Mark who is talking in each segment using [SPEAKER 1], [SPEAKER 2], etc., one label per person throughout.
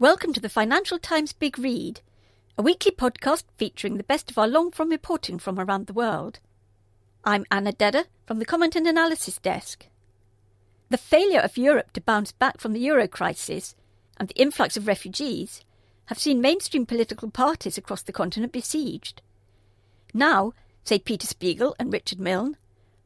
[SPEAKER 1] Welcome to the Financial Times Big Read, a weekly podcast featuring the best of our long form reporting from around the world. I'm Anna Dedder from the Comment and Analysis Desk. The failure of Europe to bounce back from the euro crisis and the influx of refugees have seen mainstream political parties across the continent besieged. Now, say Peter Spiegel and Richard Milne,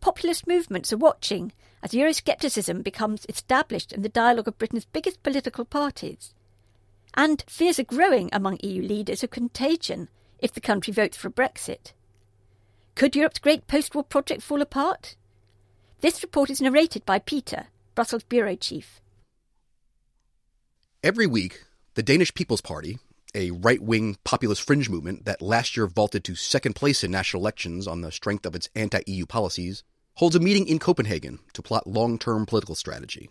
[SPEAKER 1] populist movements are watching as Euroscepticism becomes established in the dialogue of Britain's biggest political parties and fears are growing among EU leaders of contagion if the country votes for Brexit. Could Europe's great post war project fall apart? This report is narrated by Peter, Brussels Bureau Chief.
[SPEAKER 2] Every week, the Danish People's Party, a right wing populist fringe movement that last year vaulted to second place in national elections on the strength of its anti EU policies, holds a meeting in Copenhagen to plot long term political strategy.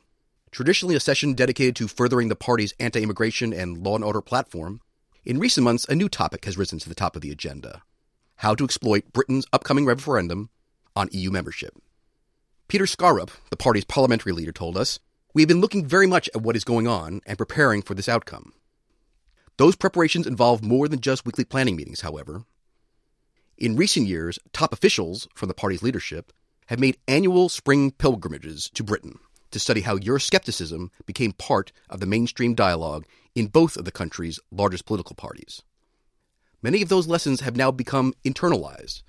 [SPEAKER 2] Traditionally a session dedicated to furthering the party's anti immigration and law and order platform, in recent months a new topic has risen to the top of the agenda how to exploit Britain's upcoming referendum on EU membership. Peter Skaarup, the party's parliamentary leader, told us, We have been looking very much at what is going on and preparing for this outcome. Those preparations involve more than just weekly planning meetings, however. In recent years, top officials from the party's leadership have made annual spring pilgrimages to Britain to study how Euroscepticism became part of the mainstream dialogue in both of the country's largest political parties. Many of those lessons have now become internalized.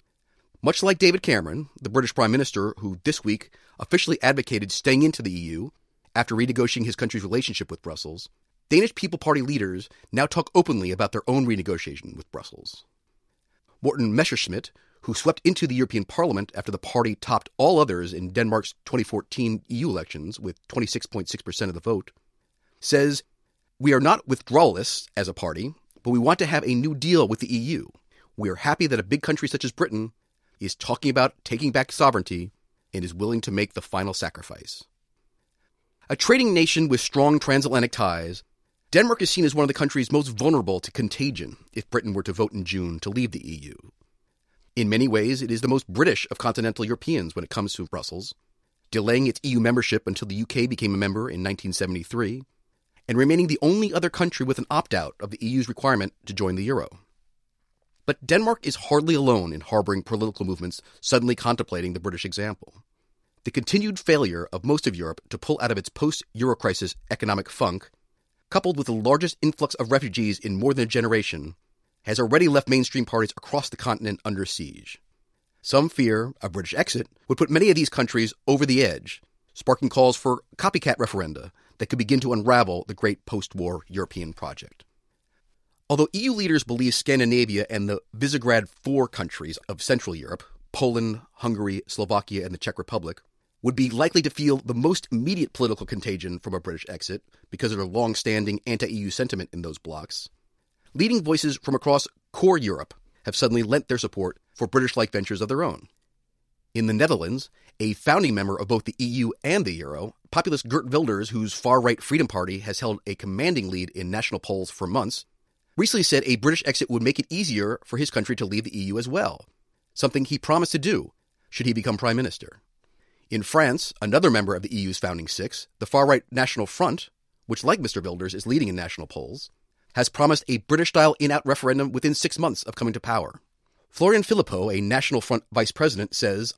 [SPEAKER 2] Much like David Cameron, the British Prime Minister, who this week officially advocated staying into the EU after renegotiating his country's relationship with Brussels, Danish People Party leaders now talk openly about their own renegotiation with Brussels. Morten Messerschmidt, who swept into the European Parliament after the party topped all others in Denmark's 2014 EU elections with 26.6% of the vote, says, We are not withdrawalists as a party, but we want to have a new deal with the EU. We are happy that a big country such as Britain is talking about taking back sovereignty and is willing to make the final sacrifice. A trading nation with strong transatlantic ties, Denmark is seen as one of the countries most vulnerable to contagion if Britain were to vote in June to leave the EU. In many ways, it is the most British of continental Europeans when it comes to Brussels, delaying its EU membership until the UK became a member in 1973, and remaining the only other country with an opt out of the EU's requirement to join the euro. But Denmark is hardly alone in harboring political movements suddenly contemplating the British example. The continued failure of most of Europe to pull out of its post Euro crisis economic funk, coupled with the largest influx of refugees in more than a generation, has already left mainstream parties across the continent under siege. Some fear a British exit would put many of these countries over the edge, sparking calls for copycat referenda that could begin to unravel the great post war European project. Although EU leaders believe Scandinavia and the Visegrad Four countries of Central Europe, Poland, Hungary, Slovakia, and the Czech Republic, would be likely to feel the most immediate political contagion from a British exit because of their long standing anti EU sentiment in those blocs, leading voices from across core Europe have suddenly lent their support for British like ventures of their own. In the Netherlands, a founding member of both the EU and the Euro, populist Geert Wilders, whose far right Freedom Party has held a commanding lead in national polls for months, recently said a British exit would make it easier for his country to leave the EU as well, something he promised to do should he become Prime Minister. In France, another member of the EU's founding six, the far right National Front, which, like Mr. Wilders, is leading in national polls, has promised a British style in out referendum within six months of coming to power. Florian Philippot, a National Front vice president, says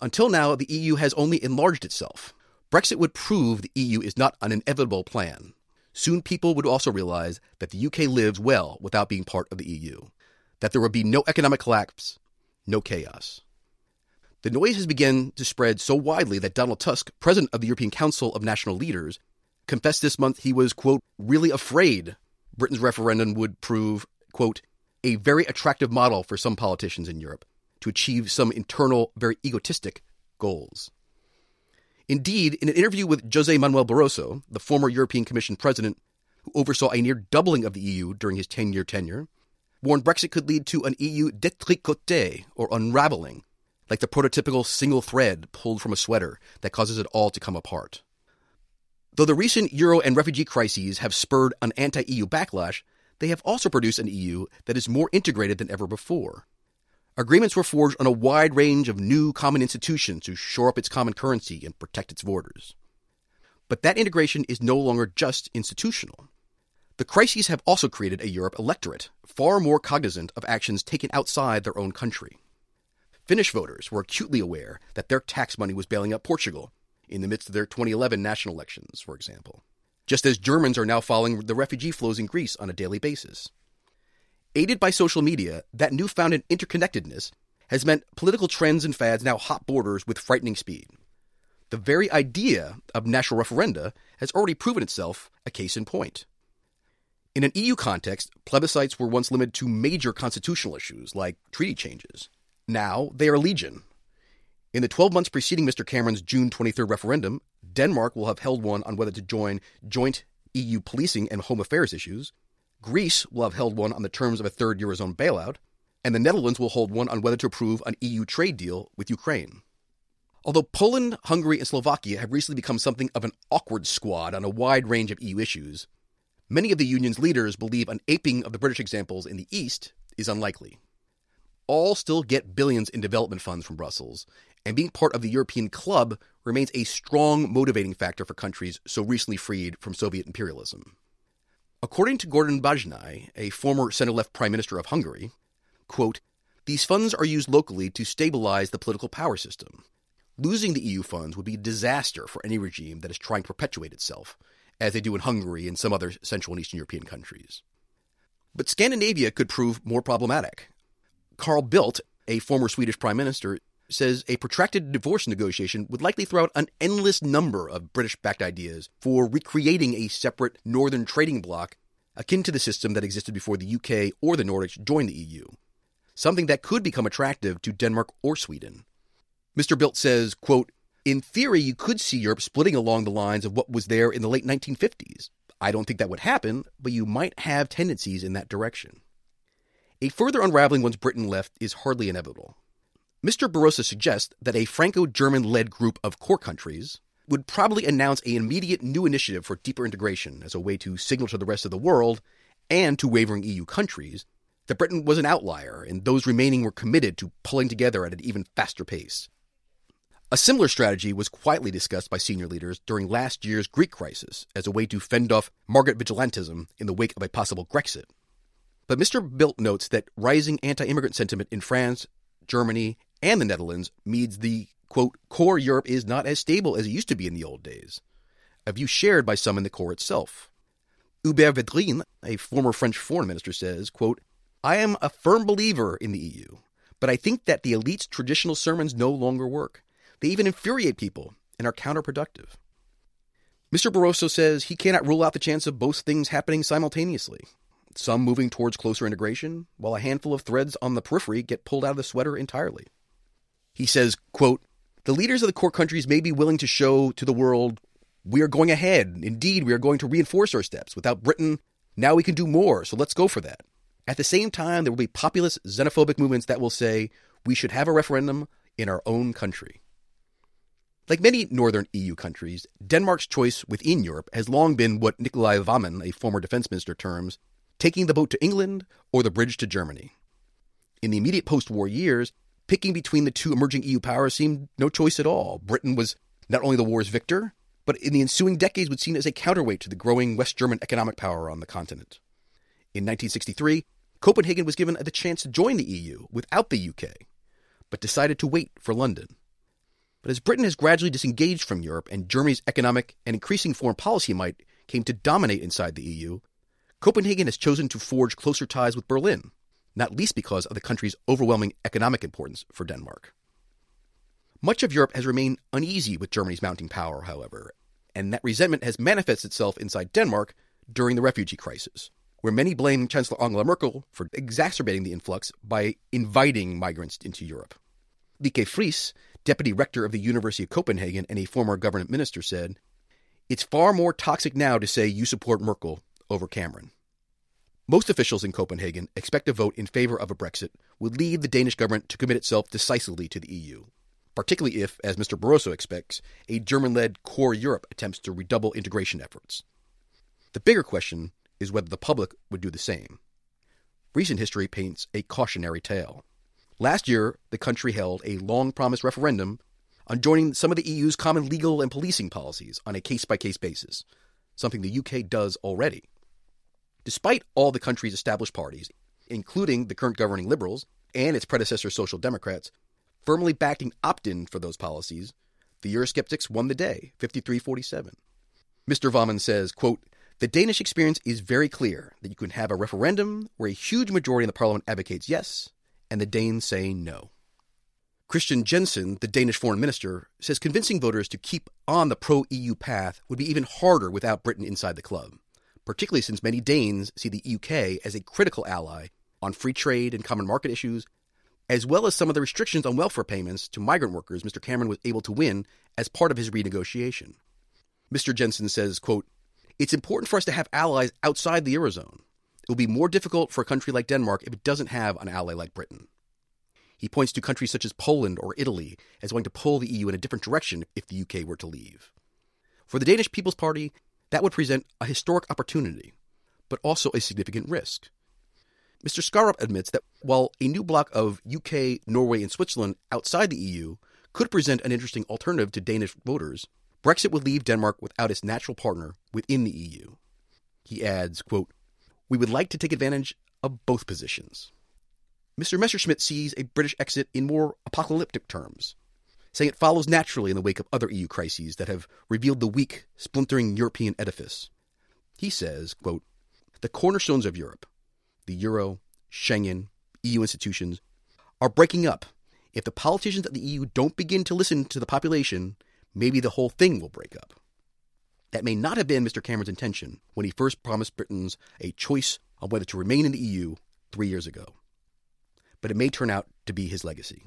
[SPEAKER 2] Until now, the EU has only enlarged itself. Brexit would prove the EU is not an inevitable plan. Soon people would also realize that the UK lives well without being part of the EU, that there would be no economic collapse, no chaos. The noise has begun to spread so widely that Donald Tusk, president of the European Council of National Leaders, confessed this month he was, quote, really afraid Britain's referendum would prove, quote, a very attractive model for some politicians in Europe to achieve some internal, very egotistic goals. Indeed, in an interview with Jose Manuel Barroso, the former European Commission president who oversaw a near doubling of the EU during his 10 year tenure, warned Brexit could lead to an EU détricoté, or unraveling, like the prototypical single thread pulled from a sweater that causes it all to come apart. Though the recent Euro and refugee crises have spurred an anti EU backlash, they have also produced an EU that is more integrated than ever before. Agreements were forged on a wide range of new common institutions to shore up its common currency and protect its borders. But that integration is no longer just institutional. The crises have also created a Europe electorate far more cognizant of actions taken outside their own country. Finnish voters were acutely aware that their tax money was bailing out Portugal in the midst of their 2011 national elections, for example, just as Germans are now following the refugee flows in Greece on a daily basis. Aided by social media, that newfound interconnectedness has meant political trends and fads now hop borders with frightening speed. The very idea of national referenda has already proven itself a case in point. In an EU context, plebiscites were once limited to major constitutional issues like treaty changes. Now they are legion. In the 12 months preceding Mr. Cameron's June 23rd referendum, Denmark will have held one on whether to join joint EU policing and home affairs issues. Greece will have held one on the terms of a third Eurozone bailout. And the Netherlands will hold one on whether to approve an EU trade deal with Ukraine. Although Poland, Hungary, and Slovakia have recently become something of an awkward squad on a wide range of EU issues, Many of the union's leaders believe an aping of the British examples in the East is unlikely. All still get billions in development funds from Brussels, and being part of the European club remains a strong motivating factor for countries so recently freed from Soviet imperialism. According to Gordon Bajnai, a former center left prime minister of Hungary, quote, these funds are used locally to stabilize the political power system. Losing the EU funds would be a disaster for any regime that is trying to perpetuate itself, as they do in Hungary and some other Central and Eastern European countries. But Scandinavia could prove more problematic. Carl Bildt, a former Swedish prime minister, says a protracted divorce negotiation would likely throw out an endless number of British backed ideas for recreating a separate northern trading bloc akin to the system that existed before the UK or the Nordics joined the EU, something that could become attractive to Denmark or Sweden. Mr. Bildt says, quote, in theory, you could see Europe splitting along the lines of what was there in the late 1950s. I don't think that would happen, but you might have tendencies in that direction. A further unraveling once Britain left is hardly inevitable. Mr. Barroso suggests that a Franco German led group of core countries would probably announce an immediate new initiative for deeper integration as a way to signal to the rest of the world and to wavering EU countries that Britain was an outlier and those remaining were committed to pulling together at an even faster pace. A similar strategy was quietly discussed by senior leaders during last year's Greek crisis as a way to fend off market vigilantism in the wake of a possible Grexit. But Mr. Bildt notes that rising anti immigrant sentiment in France, Germany, and the Netherlands means the, quote, core Europe is not as stable as it used to be in the old days, a view shared by some in the core itself. Hubert Védrine, a former French foreign minister, says, quote, I am a firm believer in the EU, but I think that the elite's traditional sermons no longer work. They even infuriate people and are counterproductive. Mr. Barroso says he cannot rule out the chance of both things happening simultaneously. Some moving towards closer integration, while a handful of threads on the periphery get pulled out of the sweater entirely. He says, quote, The leaders of the core countries may be willing to show to the world, we are going ahead. Indeed, we are going to reinforce our steps. Without Britain, now we can do more, so let's go for that. At the same time, there will be populist, xenophobic movements that will say we should have a referendum in our own country. Like many northern EU countries, Denmark's choice within Europe has long been what Nikolai Wammen, a former defense minister, terms taking the boat to England or the bridge to Germany. In the immediate post war years, picking between the two emerging EU powers seemed no choice at all. Britain was not only the war's victor, but in the ensuing decades was seen as a counterweight to the growing West German economic power on the continent. In 1963, Copenhagen was given the chance to join the EU without the UK, but decided to wait for London. But as Britain has gradually disengaged from Europe and Germany's economic and increasing foreign policy might came to dominate inside the EU, Copenhagen has chosen to forge closer ties with Berlin, not least because of the country's overwhelming economic importance for Denmark. Much of Europe has remained uneasy with Germany's mounting power, however, and that resentment has manifested itself inside Denmark during the refugee crisis, where many blame Chancellor Angela Merkel for exacerbating the influx by inviting migrants into Europe. Lykke Friis deputy rector of the University of Copenhagen and a former government minister, said, It's far more toxic now to say you support Merkel over Cameron. Most officials in Copenhagen expect a vote in favor of a Brexit would lead the Danish government to commit itself decisively to the EU, particularly if, as Mr. Barroso expects, a German led core Europe attempts to redouble integration efforts. The bigger question is whether the public would do the same. Recent history paints a cautionary tale. Last year, the country held a long promised referendum on joining some of the EU's common legal and policing policies on a case by case basis, something the UK does already. Despite all the country's established parties, including the current governing Liberals and its predecessor Social Democrats, firmly backing opt in for those policies, the Eurosceptics won the day, 53 47. Mr. Wammen says, quote, the Danish experience is very clear that you can have a referendum where a huge majority in the parliament advocates yes, and the Danes say no. Kristian Jensen, the Danish foreign minister, says convincing voters to keep on the pro EU path would be even harder without Britain inside the club, particularly since many Danes see the UK as a critical ally on free trade and common market issues, as well as some of the restrictions on welfare payments to migrant workers Mr. Cameron was able to win as part of his renegotiation. Mr. Jensen says, quote, It's important for us to have allies outside the Eurozone. It will be more difficult for a country like Denmark if it doesn't have an ally like Britain. He points to countries such as Poland or Italy as going to pull the EU in a different direction if the UK were to leave. For the Danish People's Party, that would present a historic opportunity, but also a significant risk. Mr. Skaarup admits that while a new bloc of UK, Norway, and Switzerland outside the EU could present an interesting alternative to Danish voters, Brexit would leave Denmark without its natural partner within the EU. He adds, quote, We would like to take advantage of both positions. Mr. Messerschmidt sees a British exit in more apocalyptic terms, saying it follows naturally in the wake of other EU crises that have revealed the weak, splintering European edifice. He says, quote, The cornerstones of Europe, the Euro, Schengen, EU institutions, are breaking up. If the politicians of the EU don't begin to listen to the population, maybe the whole thing will break up. That may not have been Mr. Cameron's intention when he first promised Britons a choice on whether to remain in the EU three years ago but it may turn out to be his legacy.